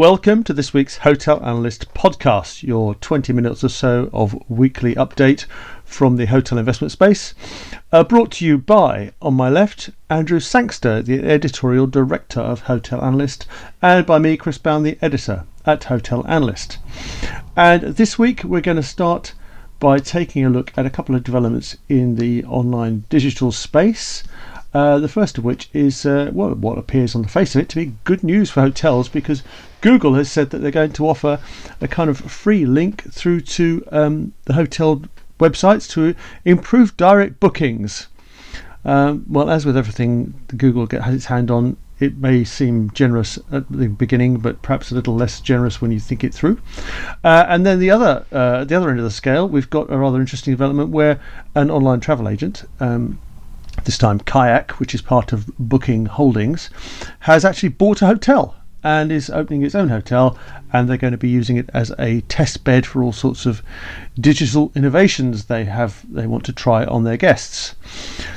Welcome to this week's Hotel Analyst podcast, your 20 minutes or so of weekly update from the hotel investment space. Uh, brought to you by, on my left, Andrew Sangster, the editorial director of Hotel Analyst, and by me, Chris Bown, the editor at Hotel Analyst. And this week we're going to start by taking a look at a couple of developments in the online digital space. Uh, the first of which is uh, well, what appears on the face of it to be good news for hotels because Google has said that they're going to offer a kind of free link through to um, the hotel websites to improve direct bookings. Um, well, as with everything Google has its hand on, it may seem generous at the beginning, but perhaps a little less generous when you think it through. Uh, and then the other, uh, the other end of the scale, we've got a rather interesting development where an online travel agent, um, this time Kayak, which is part of Booking Holdings, has actually bought a hotel and is opening its own hotel, and they're going to be using it as a test bed for all sorts of digital innovations they have they want to try on their guests.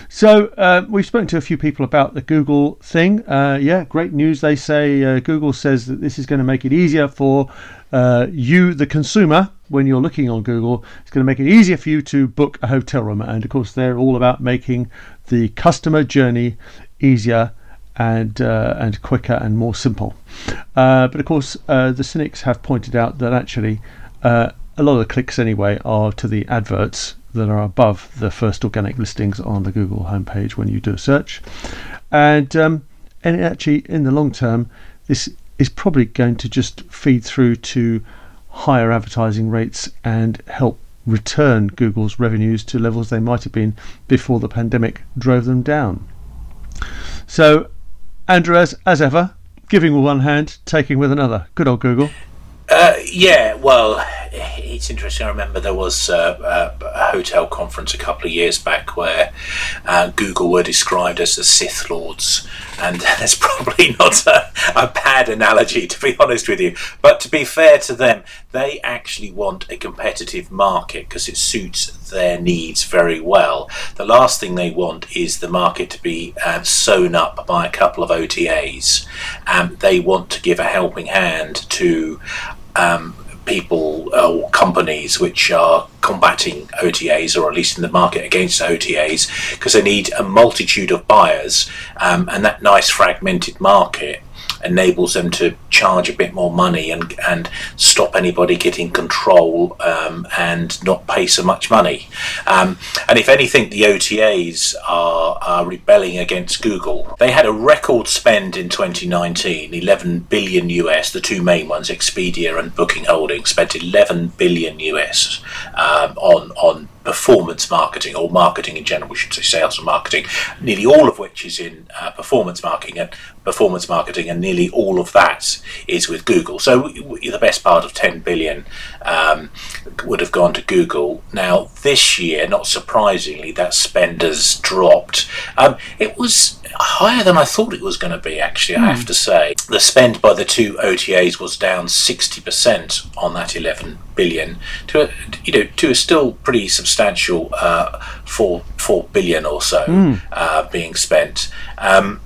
So uh, we've spoken to a few people about the Google thing. Uh, yeah, great news. They say uh, Google says that this is going to make it easier for uh, you, the consumer, when you're looking on Google. It's going to make it easier for you to book a hotel room, and of course they're all about making the customer journey easier and uh, and quicker and more simple. Uh, but of course, uh, the cynics have pointed out that actually uh, a lot of the clicks anyway are to the adverts that are above the first organic listings on the Google homepage when you do a search, and um, and actually in the long term, this is probably going to just feed through to higher advertising rates and help return Google's revenues to levels they might have been before the pandemic drove them down. So Andrew, as, as ever, giving with one hand, taking with another. Good old Google. Uh, yeah, well, it's interesting. I remember there was uh, a hotel conference a couple of years back where uh, Google were described as the Sith Lords, and that's probably not a, a, bad analogy, to be honest with you. But to be fair to them, they actually want a competitive market because it suits their needs very well. The last thing they want is the market to be uh, sewn up by a couple of OTAs. Um, they want to give a helping hand to um, people uh, or companies which are combating OTAs or at least in the market against OTAs because they need a multitude of buyers um, and that nice fragmented market enables them to charge a bit more money and and stop anybody getting control um, and not pay so much money. Um, and if anything, the OTAs are, are rebelling against Google. They had a record spend in 2019, 11 billion US. The two main ones, Expedia and Booking Holdings, spent 11 billion US um, on on performance marketing or marketing in general, we should say sales and marketing, nearly all of which is in uh, performance marketing and performance marketing, and nearly all of that is with Google. So the best part of 10 billion um, would have gone to Google. Now this year, not surprisingly, that spend has dropped. Um, it was higher than I thought it was going to be. Actually, mm. I have hmm. to say, the spend by the two OTAs was down 60% on that 11 billion to a, you know to a still pretty substantial uh, four four billion or so mm. uh, being spent. Um,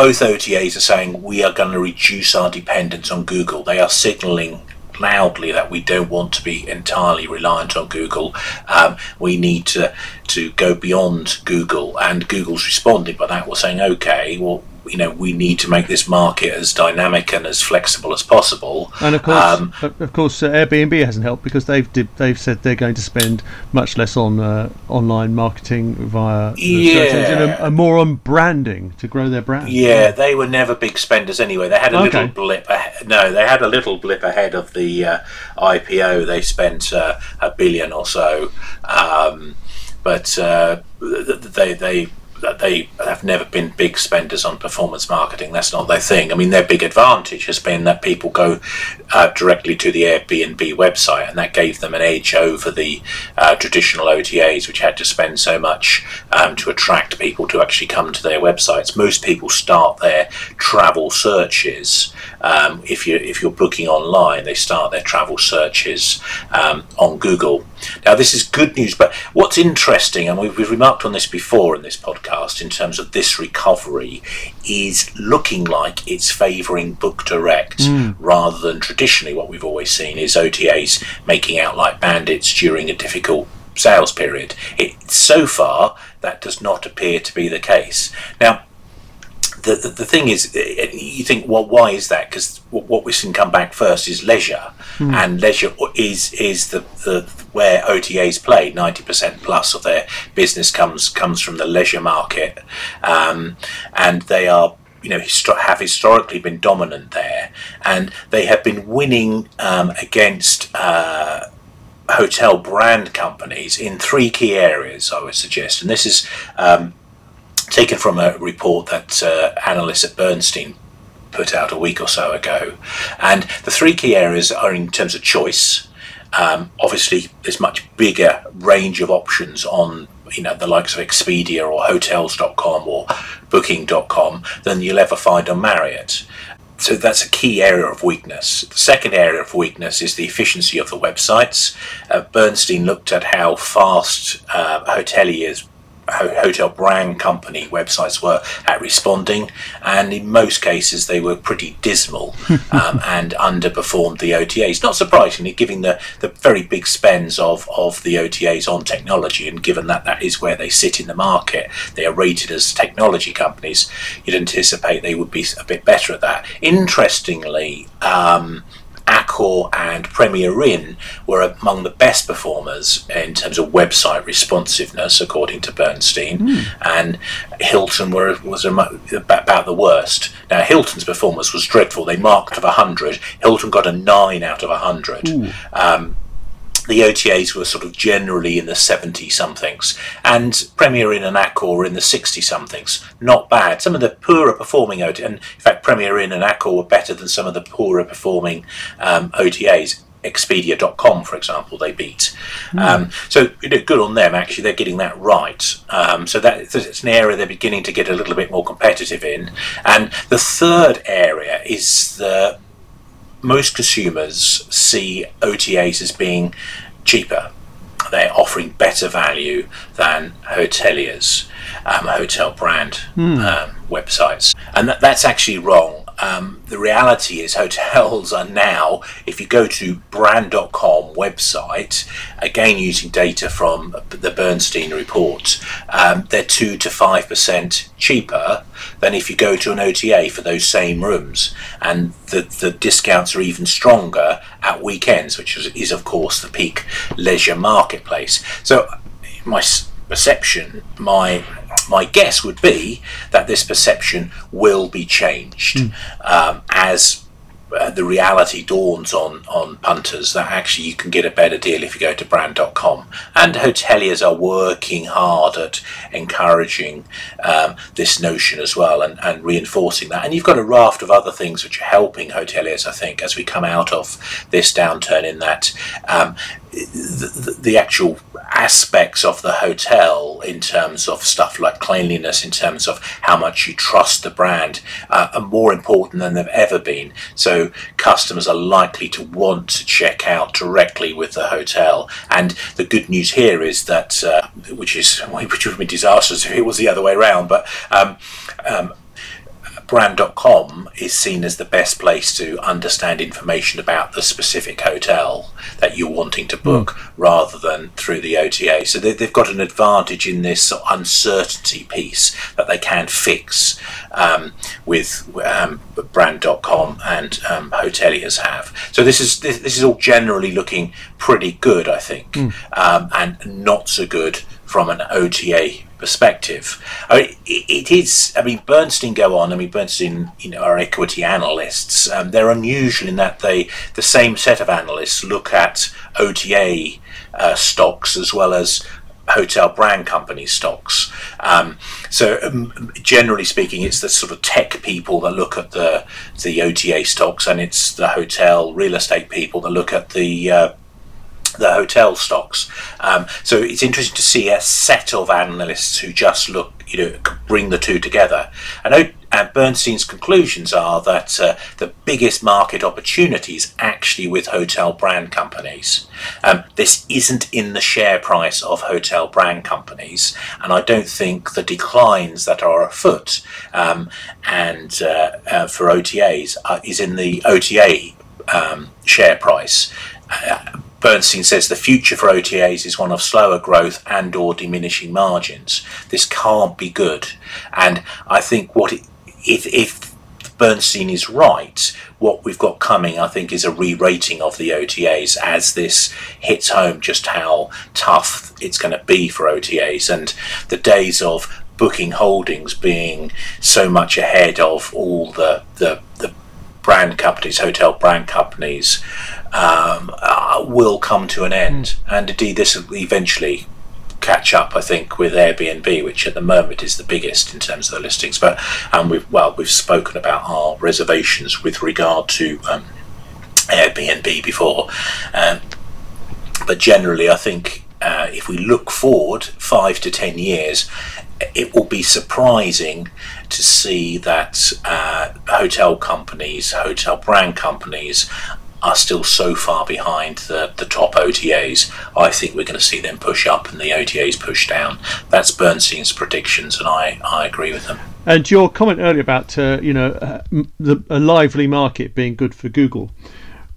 both OTAs are saying we are going to reduce our dependence on Google. They are signalling loudly that we don't want to be entirely reliant on Google. Um, we need to to go beyond Google, and Google's responding by that. We're saying, okay, well, you know we need to make this market as dynamic and as flexible as possible. And of course, um, of course, uh, Airbnb hasn't helped because they've did, they've said they're going to spend much less on uh, online marketing via yeah, and, more on branding to grow their brand. Yeah, they were never big spenders anyway. They had a okay. little blip. Ahead, no, they had a little blip ahead of the uh, IPO. They spent uh, a billion or so. Um, but uh, they they they have never been big spenders on performance marketing. That's not their thing. I mean, their big advantage has been that people go uh, directly to the Airbnb website, and that gave them an edge over the uh, traditional OTAs, which had to spend so much um, to attract people to actually come to their websites. Most people start their travel searches um, if you if you're booking online. They start their travel searches um, on Google. Now, this is good news, but what's interesting, and we've, we've, remarked on this before in this podcast, in terms of this recovery, is looking like it's favouring book direct mm. rather than traditionally what we've always seen is OTAs making out like bandits during a difficult sales period. It, so far, that does not appear to be the case. Now, the, the, the, thing is, you think, well, why is that? Because what we've seen come back first is leisure, mm. and leisure is is the, the where OTAs play. Ninety percent plus of their business comes comes from the leisure market, um, and they are you know have historically been dominant there, and they have been winning um, against. Uh, hotel brand companies in three key areas, I would suggest, and this is um, taken from a report that uh, analysts at Bernstein put out a week or so ago. And the three key areas are in terms of choice. Um, obviously, there's much bigger range of options on you know the likes of Expedia or Hotels.com or Booking.com than you'll ever find on Marriott. So that's a key area of weakness. The second area of weakness is the efficiency of the websites. Uh, Bernstein looked at how fast uh, hoteliers hotel brand company websites were at responding, and in most cases they were pretty dismal um, and underperformed the OTAs. Not surprisingly, given the, the very big spends of, of the OTAs on technology, and given that that is where they sit in the market, they are rated as technology companies, you'd anticipate they would be a bit better at that. Interestingly, um, Accor and Premier Inn were among the best performers in terms of website responsiveness, according to Bernstein, mm. and Hilton were, was about the worst. Now, Hilton's performance was dreadful. They marked of 100. Hilton got a 9 out of 100. Um, the OTAs were sort of generally in the 70 somethings, and Premier Inn and Accor were in the 60 somethings. Not bad. Some of the poorer performing OTAs, and in fact, Premier Inn and Accor were better than some of the poorer performing um, OTAs. Expedia.com, for example, they beat. Mm. Um, so you know, good on them. Actually, they're getting that right. Um, so that it's an area they're beginning to get a little bit more competitive in. And the third area is the most consumers see OTAs as being cheaper. They're offering better value than hoteliers, um, hotel brand mm. um, websites. And that, that's actually wrong um, the reality is hotels are now, if you go to brand.com website, again using data from the Bernstein report, um, they're 2 to 5% cheaper than if you go to an OTA for those same rooms. And the, the discounts are even stronger at weekends, which is, is of course the peak leisure marketplace. So my perception, my my guess would be that this perception will be changed mm. um, as uh, the reality dawns on on punters that actually you can get a better deal if you go to brand.com and hoteliers are working hard at encouraging um, this notion as well and, and reinforcing that. And you've got a raft of other things which are helping hoteliers I think as we come out of this downturn in that um, the, the, actual aspects of the hotel in terms of stuff like cleanliness, in terms of how much you trust the brand, uh, are more important than they've ever been. So customers are likely to want to check out directly with the hotel. And the good news here is that, uh, which is which would be disastrous if it was the other way around, but um, um, brand.com is seen as the best place to understand information about the specific hotel that you're wanting to book mm. rather than through the OTA. So they, have got an advantage in this uncertainty piece that they can fix um, with um, brand.com and um, hoteliers have. So this is this, this, is all generally looking pretty good, I think, mm. and not so good from an OTA perspective. I mean, it is. I mean, Bernstein go on. I mean, Bernstein, you know, are equity analysts. Um, they're unusual in that they, the same set of analysts, look at OTA uh, stocks as well as hotel brand company stocks. Um, so um, generally speaking, it's the sort of tech people that look at the the OTA stocks, and it's the hotel real estate people that look at the uh, the hotel stocks. Um, so it's interesting to see a set of analysts who just look, you know, bring the two together. And and Bernstein's conclusions are that uh, the biggest market opportunity is actually with hotel brand companies. Um, this isn't in the share price of hotel brand companies, and I don't think the declines that are afoot um, and uh, uh, for OTAs uh, is in the OTA um, share price. Bernstein says the future for OTAs is one of slower growth and or diminishing margins. This can't be good. And I think what it, if, if Bernstein is right, what we've got coming, I think, is a re-rating of the OTAs as this hits home just how tough it's going to be for OTAs and the days of booking holdings being so much ahead of all the the, the brand companies, hotel brand companies, um, uh, will come to an end. Mm. And indeed, this will eventually catch up, I think, with Airbnb, which at the moment is the biggest in terms of the listings. But and um, we've well, we've spoken about our reservations with regard to um, Airbnb before, um, but generally, I think uh, if we look forward five to ten years, it will be surprising to see that uh, hotel companies, hotel brand companies, are still so far behind the, the top OTAs. I think we're going to see them push up and the OTAs push down. That's Bernstein's predictions, and I, I agree with them. And your comment earlier about uh, you know uh, the, a lively market being good for Google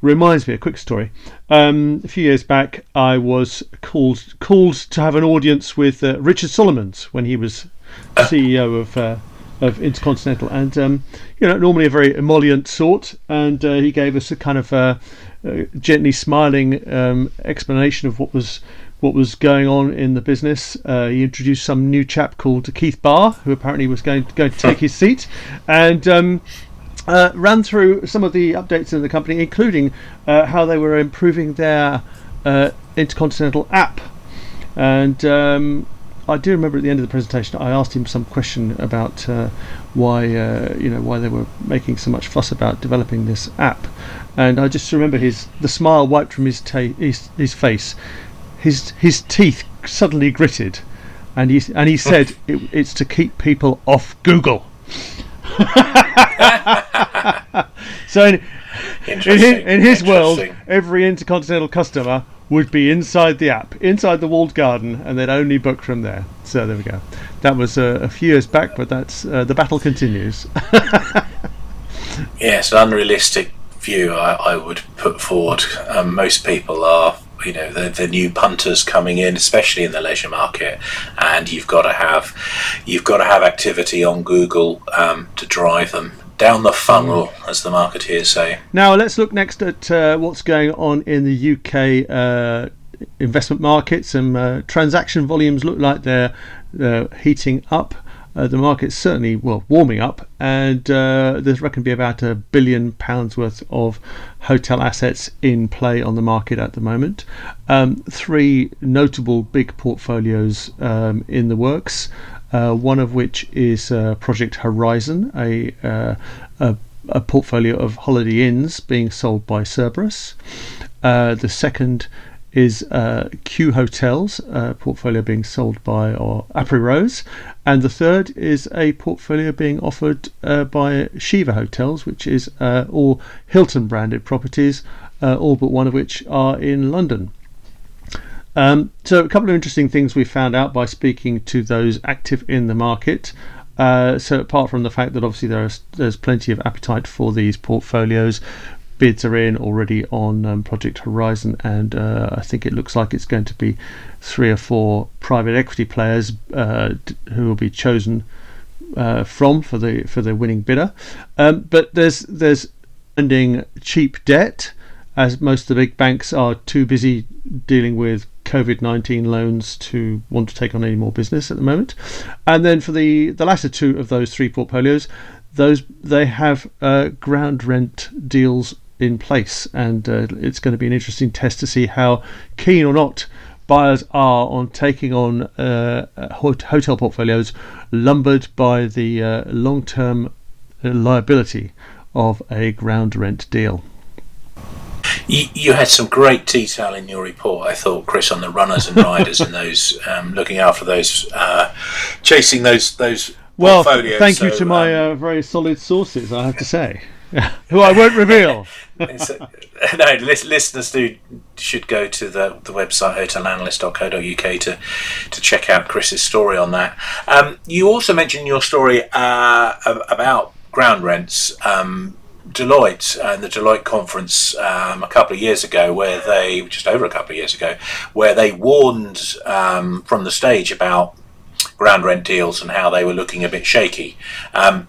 reminds me a quick story. Um, a few years back, I was called called to have an audience with uh, Richard Solomons when he was CEO of uh, of Intercontinental, and um, you know normally a very emollient sort, and uh, he gave us a kind of uh, uh, gently smiling um, explanation of what was what was going on in the business. Uh, he introduced some new chap called Keith Barr, who apparently was going to, going to take his seat, and um, ran through some of the updates in the company, including how they were improving their Intercontinental app. And um, I do remember at the end of the presentation, I asked him some question about uh, why uh, you know why they were making so much fuss about developing this app, and I just remember his the smile wiped from his ta- his, his face, his his teeth suddenly gritted, and he and he said it, it's to keep people off Google. so in, in in his world, every intercontinental customer would be inside the app, inside the walled garden, and they'd only book from there. So there we go. That was uh, a few years back, but that's uh, the battle continues. yes, an unrealistic view I, I would put forward. Um, most people are you know the, the new punters coming in especially in the leisure market and you've got to have you've got to have activity on google um, to drive them down the funnel, as the marketeers say. Now let's look next at uh, what's going on in the UK uh, investment markets. And uh, transaction volumes look like they're uh, heating up. Uh, the market's certainly well warming up, and uh, there's reckoned to be about a billion pounds worth of hotel assets in play on the market at the moment. Um, three notable big portfolios um, in the works uh, one of which is uh, Project Horizon, a, uh, a, a, portfolio of holiday inns being sold by Cerberus. Uh, the second is uh, Q Hotels, portfolio being sold by or Rose, and the third is a portfolio being offered uh, by Shiva Hotels, which is all Hilton branded properties, all but one of which are in London. Um, so, a couple of interesting things we found out by speaking to those active in the market. Uh, so, apart from the fact that obviously there's there's plenty of appetite for these portfolios, bids are in already on um, Project Horizon, and uh, I think it looks like it's going to be three or four private equity players uh, who will be chosen uh, from for the for the winning bidder. Um, but there's there's lending cheap debt as most of the big banks are too busy dealing with COVID 19 loans to want to take on any more business at the moment. And then for the, the latter two of those three portfolios, those they have uh, ground rent deals in place, and uh, it's going to be an interesting test to see how keen or not buyers are on taking on uh, hotel portfolios lumbered by the uh, long term liability of a ground rent deal. You, you, had some great detail in your report, I thought, Chris, on the runners and riders and those um, looking after those, uh, chasing those those well, thank you so, to my um, uh, very solid sources, I have to say, who I won't reveal. Uh, no, lis- listeners do should go to the, the website hotelanalyst.co.uk to to check out Chris's story on that. Um, you also mentioned your story uh, about ground rents. Um, Deloitte and the Deloitte conference um, a couple of years ago, where they just over a couple of years ago, where they warned um, from the stage about ground rent deals and how they were looking a bit shaky. Um,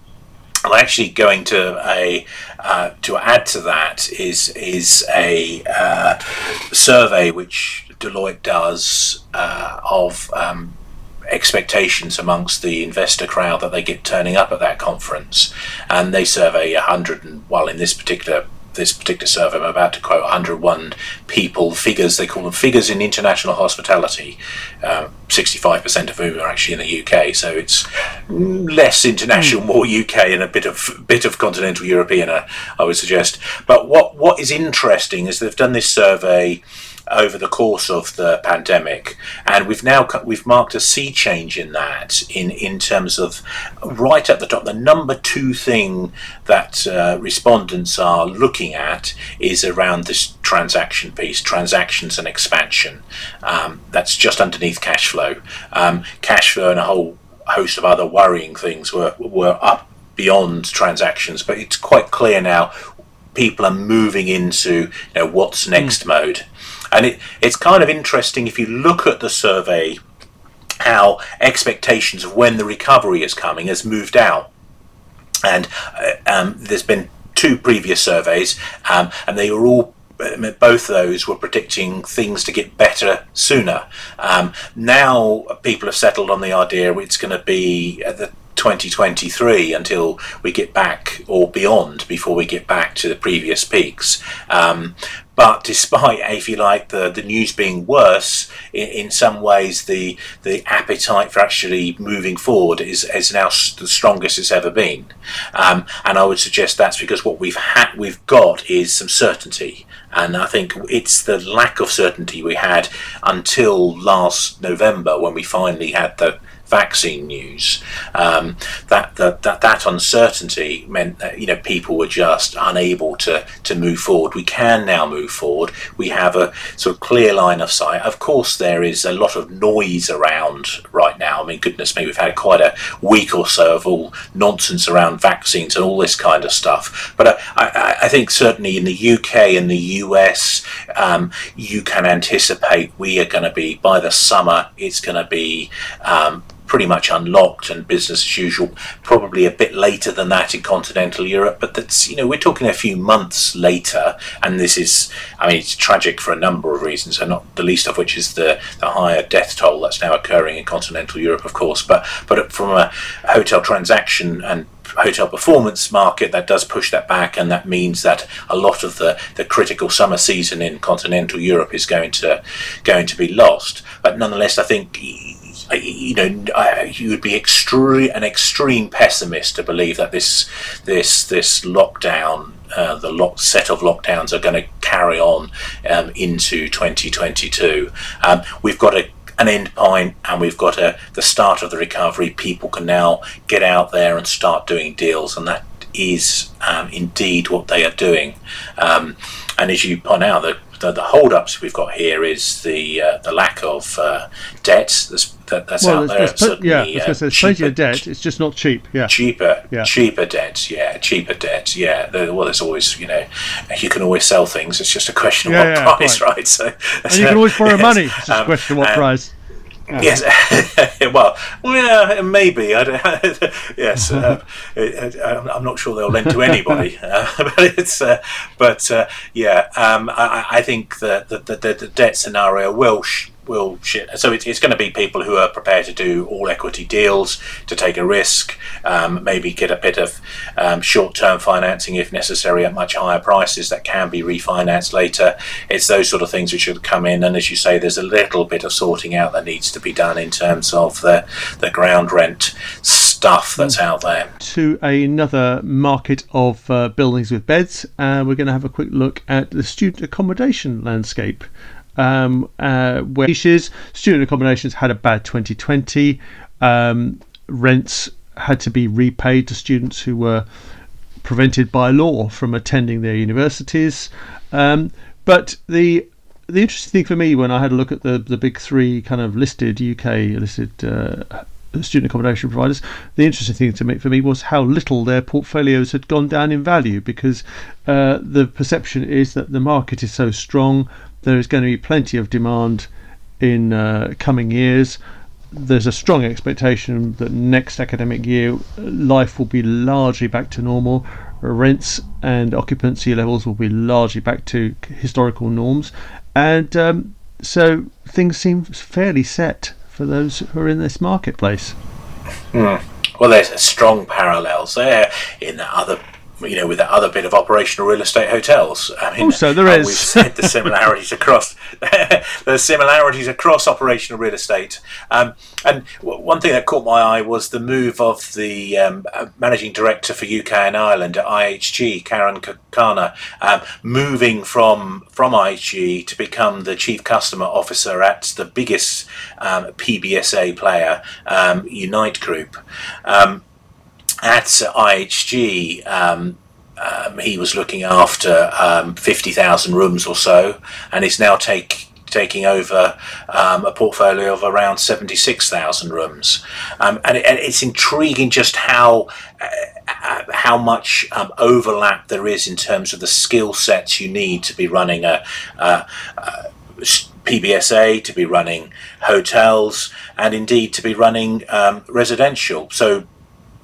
I'm actually going to a uh, to add to that is is a uh, survey which Deloitte does uh, of um, expectations amongst the investor crowd that they get turning up at that conference, and they survey a hundred and well in this particular this particular survey, I'm about to quote 101 people, figures, they call them figures in international hospitality, uh, 65% of whom are actually in the UK. So it's less international, more UK, and a bit of bit of continental European, uh, I would suggest. But what what is interesting is they've done this survey over the course of the pandemic, and we've now we've marked a sea change in that in in terms of right at the top. The number two thing that uh, respondents are looking at is around this transaction piece, transactions and expansion. Um, that's just underneath cash flow. Um, cash flow and a whole host of other worrying things were were up beyond transactions, but it's quite clear now people are moving into you know what's next mode and it, it's kind of interesting if you look at the survey how expectations of when the recovery is coming has moved out. And uh, um, there's been two previous surveys um, and they were all both those were predicting things to get better sooner. Um, now people have settled on the idea it's going to be the 2023 until we get back or beyond before we get back to the previous peaks. Um, but despite, if you like, the, the news being worse, in, in some ways the the appetite for actually moving forward is, is now the strongest it's ever been. Um, and I would suggest that's because what we've had we've got is some certainty. And I think it's the lack of certainty we had until last November when we finally had the vaccine news. Um, that, that that that uncertainty meant that you know people were just unable to to move forward. We can now move forward. We have a sort of clear line of sight. Of course, there is a lot of noise around right now. I mean, goodness me, we've had quite a week or so of all nonsense around vaccines and all this kind of stuff. But uh, I, I, I think certainly in the UK and the US, um, you can anticipate we are going to be by the summer. It's going to be um, pretty much unlocked and business as usual. Probably a bit later than that in continental Europe, but that's you know we're talking a few months later, and this is I mean it's tragic for a number of reasons, and not the least of which is the the higher death toll that's now occurring in continental Europe, of course. But but from a hotel transaction and hotel performance market that does push that back and that means that a lot of the, the critical summer season in continental Europe is going to going to be lost but nonetheless I think you know you would be extreme an extreme pessimist to believe that this this this lockdown uh, the lock, set of lockdowns are going to carry on um, into 2022 um, we've got a an end point and we've got a the start of the recovery. People can now get out there and start doing deals and that is um, indeed what they are doing. Um, and as you point out the the, the hold-ups we've got here is the uh, the lack of uh, debt that's, that, that's Well, out there's, there. there's, pl- yeah, I Certainly, was uh, going to say, there's plenty of debt. It's just not cheap. Yeah. cheaper, Yeah. cheaper debt. Yeah, cheaper debt. Yeah. There- Well, there's always, you know, you can always sell things. It's just a question of Yeah, what yeah, price, quite. right? So, And you can always borrow yes, money. It's just a um, question of what uh, price. Yes. well, well, maybe. I don't, yes. Uh, it- I'm I'm not sure they'll lend to anybody, uh, but it's. Uh, but uh, yeah, um, I, I think that the, the, the debt scenario will. Sh- will shit. So it's, it's going to be people who are prepared to do all equity deals, to take a risk, um, maybe get a bit of um, short term financing if necessary at much higher prices that can be refinanced later. It's those sort of things which should come in. And as you say, there's a little bit of sorting out that needs to be done in terms of the, the ground rent stuff that's out there. to another market of uh, buildings with beds. Uh, we're going to have a quick look at the student accommodation landscape. Um, uh, where niches, student accommodations had a bad 2020. Um, rents had to be repaid to students who were prevented by law from attending their universities. Um, but the the interesting thing for me when I had a look at the the big three kind of listed UK listed uh, student accommodation providers, the interesting thing to me for me was how little their portfolios had gone down in value because uh, the perception is that the market is so strong, there is going to be plenty of demand in uh, coming years. There's a strong expectation that next academic year life will be largely back to normal. Rents and occupancy levels will be largely back to historical norms, and um, so things seem fairly set for those who are in this marketplace. Mm. Well, there's a strong parallels there in the other you know, with that other bit of operational real estate hotels. I mean, also, there is. We've said the similarities across the similarities across operational real estate. Um, and one thing that caught my eye was the move of the um, uh, managing director for UK and Ireland at IHG, Karen Kana, um, moving from from IHG to become the chief customer officer at the biggest um, PBSA player, um, Unite Group. At IHG, um, um, he was looking after um, 50,000 rooms or so, and is now take, taking over um, a portfolio of around 76,000 rooms. Um, and, it, and, it's intriguing just how. Uh, uh, how much um, overlap there is in terms of the skill sets you need to be running a, a, a PBSA, to be running hotels, and indeed to be running um, residential. So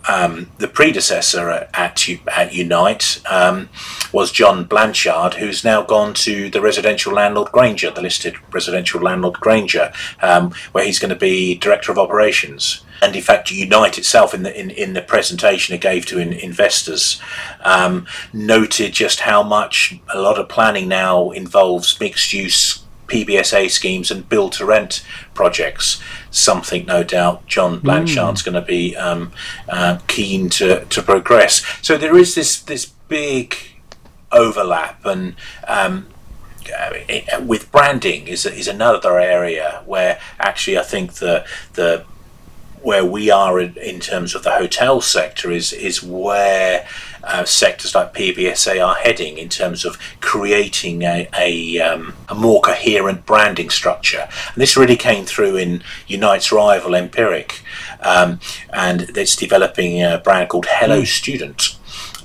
um, the predecessor at, at Unite um, was John Blanchard, who's now gone to the residential landlord Granger, the listed residential landlord Granger, um, where he's going to be director of operations. And in fact, Unite itself, in the in, in the presentation it gave to in, investors, um, noted just how much a lot of planning now involves mixed use PBSA schemes and build to rent projects. Something, no doubt, John hmm. Blanchard's mm. going to be um, uh, keen to, to progress. So there is this this big overlap, and um, it, with branding is is another area where actually I think the the where we are in, in terms of the hotel sector is is where uh, sectors like PBSA are heading in terms of creating a, a, um, a, more coherent branding structure. And this really came through in Unite's rival Empiric, um, and it's developing a brand called Hello mm. Student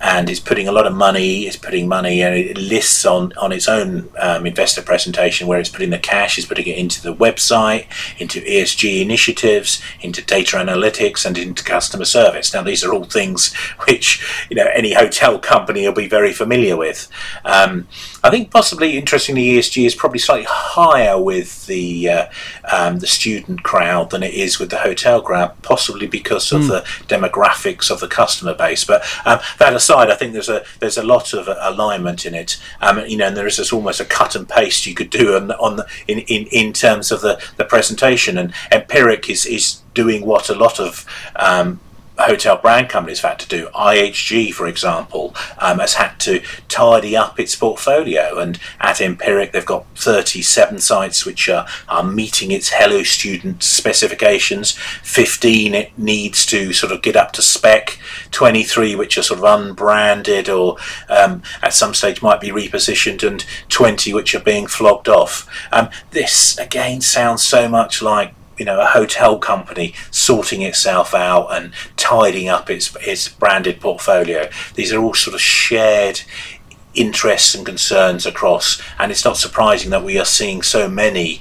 and is putting a lot of money. It's putting money, and it lists on on its own um, investor presentation where it's putting the cash. Is putting it into the website, into ESG initiatives, into data analytics, and into customer service. Now, these are all things which you know any hotel company will be very familiar with. Um, I think possibly interestingly, ESG is probably slightly higher with the uh, um, the student crowd than it is with the hotel crowd, possibly because of mm. the demographics of the customer base. But um, that aside, I think there's a there's a lot of alignment in it. Um, you know, and there is this almost a cut and paste you could do on, on the, in, in in terms of the the presentation. And Empiric is is doing what a lot of um, hotel brand companies have had to do. IHG, for example, um, has had to tidy up its portfolio, and at Empiric, they've got 37 sites which are, are meeting its Hello Student specifications. 15 it needs to sort of get up to spec. 23 which are sort of unbranded or um, at some stage might be repositioned, and 20 which are being flogged off. Um, this again sounds so much like you know a hotel company sorting itself out and tidying up its its branded portfolio. These are all sort of shared interests and concerns across, and it's not surprising that we are seeing so many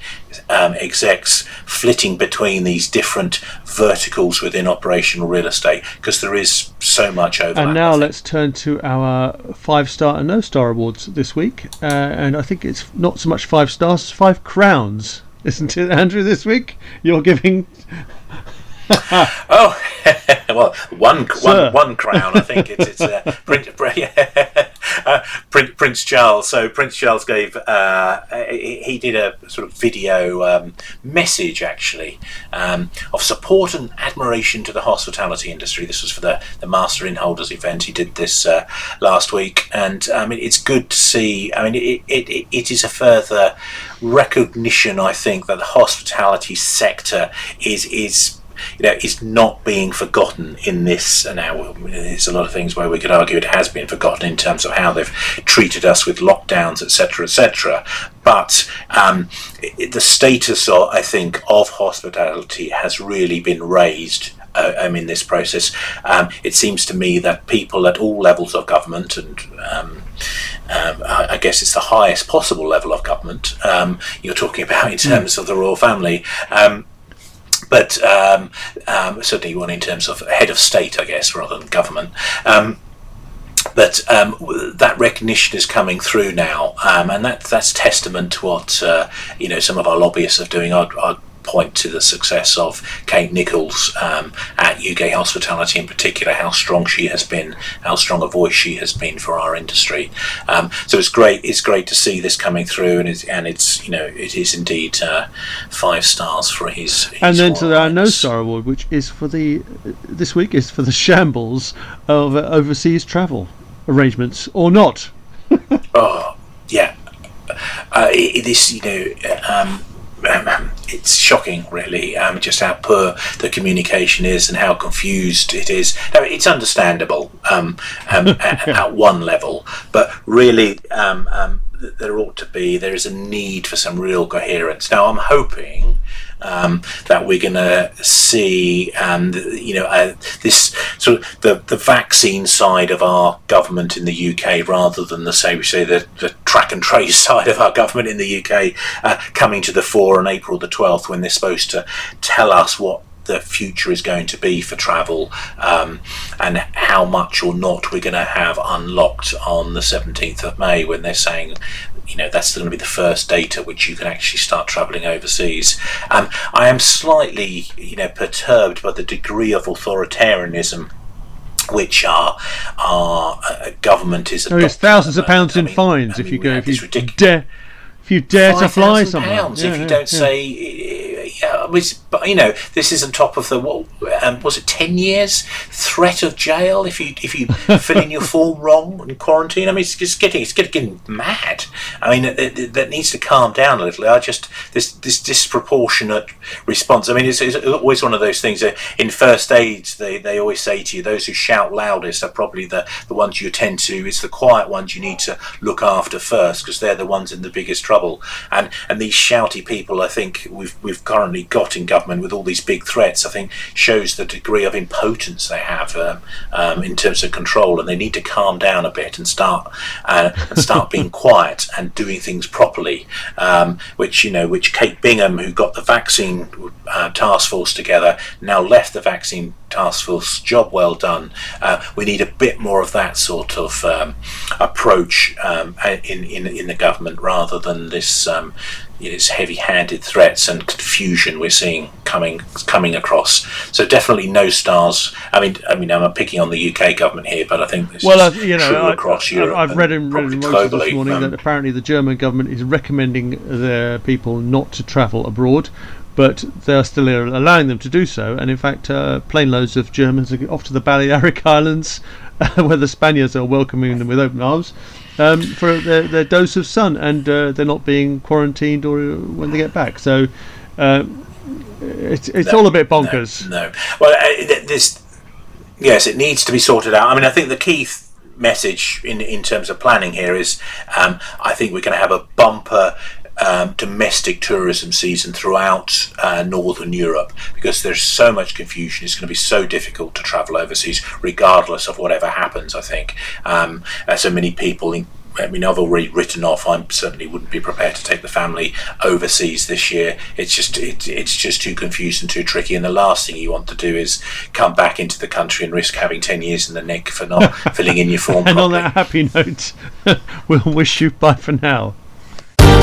um, execs flitting between these different verticals within operational real estate because there is so much overlap. And now let's turn to our five star and no star awards this week, uh, and I think it's not so much five stars, five crowns isn't it, Andrew? This week you're giving. oh, well, one, one, one crown. I think it's, it's uh, Prince, uh, Prince Charles. So Prince Charles gave uh, he did a sort of video um, message actually um, of support and admiration to the hospitality industry. This was for the the Master Innholders event. He did this uh, last week, and I mean it's good to see. I mean it, it, it is a further recognition, I think, that the hospitality sector is is you know, is not being forgotten in this. And now there's a lot of things where we could argue it has been forgotten in terms of how they've treated us with lockdowns, etc., etc. But um, the status, of, I think, of hospitality has really been raised uh, um, in this process. Um, it seems to me that people at all levels of government, and um, um, I, I, guess it's the highest possible level of government um, you're talking about in terms mm. of the royal family. Um, but certainly one in terms of head of state, I guess, rather than government but um, that recognition is coming through now, um, and that that's testament to what uh, you know some of our lobbyists are doing. I'd, I'd point to the success of Kate Nicholls um, at UK Hospitality in particular, how strong she has been, how strong a voice she has been for our industry. Um, so it's great. It's great to see this coming through, and it's, and it's you know it is indeed uh, five stars for his. his and then to our no star award, which is for the this week is for the shambles of uh, overseas travel arrangements or not. oh yeah, uh, this you know. Um, um, it's shocking, really, um, just how poor the communication is and how confused it is. It's understandable um, um at, at, one level, but really, there ought to be there is a need for some real coherence. Now, I'm hoping um, that we're going to see, um, you know, uh, this sort of the, the vaccine side of our government in the UK rather than the say we say the, the track and trace side of our government in the UK uh, coming to the fore on April the 12th when they're supposed to tell us what the future is going to be for travel um, and how much or not we're going to have unlocked on the 17th of May when they're saying you know that's going to be the first data which you can actually start travelling overseas. Um, I am slightly you know perturbed by the degree of authoritarianism which our our uh, government is. Oh, it's thousands of pounds in mean, fines I mean, if you go if you dare if you dare to fly somewhere. Pounds yeah, if you yeah, don't yeah. say uh, was, you know, this is on top of the what um, was it? Ten years threat of jail if you if you fill in your form wrong and quarantine. I mean, it's just getting it's getting mad. I mean, that needs to calm down a little. I just this this disproportionate response. I mean, it's, it's always one of those things. That in first aid, they, they always say to you, those who shout loudest are probably the the ones you attend to. It's the quiet ones you need to look after first because they're the ones in the biggest trouble. And and these shouty people, I think we've we've currently currently got in government with all these big threats, I think shows the degree of impotence they have um, um, in terms of control, and they need to calm down a bit and start uh, and start being quiet and doing things properly. Um, which you know, which Kate Bingham, who got the vaccine uh, task force together, now left the vaccine task force. Job well done. Uh, we need a bit more of that sort of um, approach um, in, in in the government rather than this um, heavy-handed threats and confusion we're seeing coming coming across. So definitely no stars. I mean, I mean, I'm picking on the UK government here, but I think this well, is you know, true I, across I, Europe. I've read in, read in this morning um, that apparently the German government is recommending their people not to travel abroad. But they are still allowing them to do so, and in fact, uh, plane loads of Germans are off to the Balearic Islands, where the Spaniards are welcoming them with open arms um, for their, their, dose of sun, and uh, they're not being quarantined or when they get back. So uh, it's it's no, all a bit bonkers. No, no. well, uh, this yes, it needs to be sorted out. I mean, I think the key. Th- message in in terms of planning here is um, I think we're going to have a bumper um, domestic tourism season throughout uh, Northern Europe because there's so much confusion. It's going to be so difficult to travel overseas, regardless of whatever happens. I think um, uh, so many people. In, I mean, I've already written off. I certainly wouldn't be prepared to take the family overseas this year. It's just it, it's just too confused and too tricky. And the last thing you want to do is come back into the country and risk having ten years in the nick for not filling in your form. and properly. on that happy note, we'll wish you bye for now.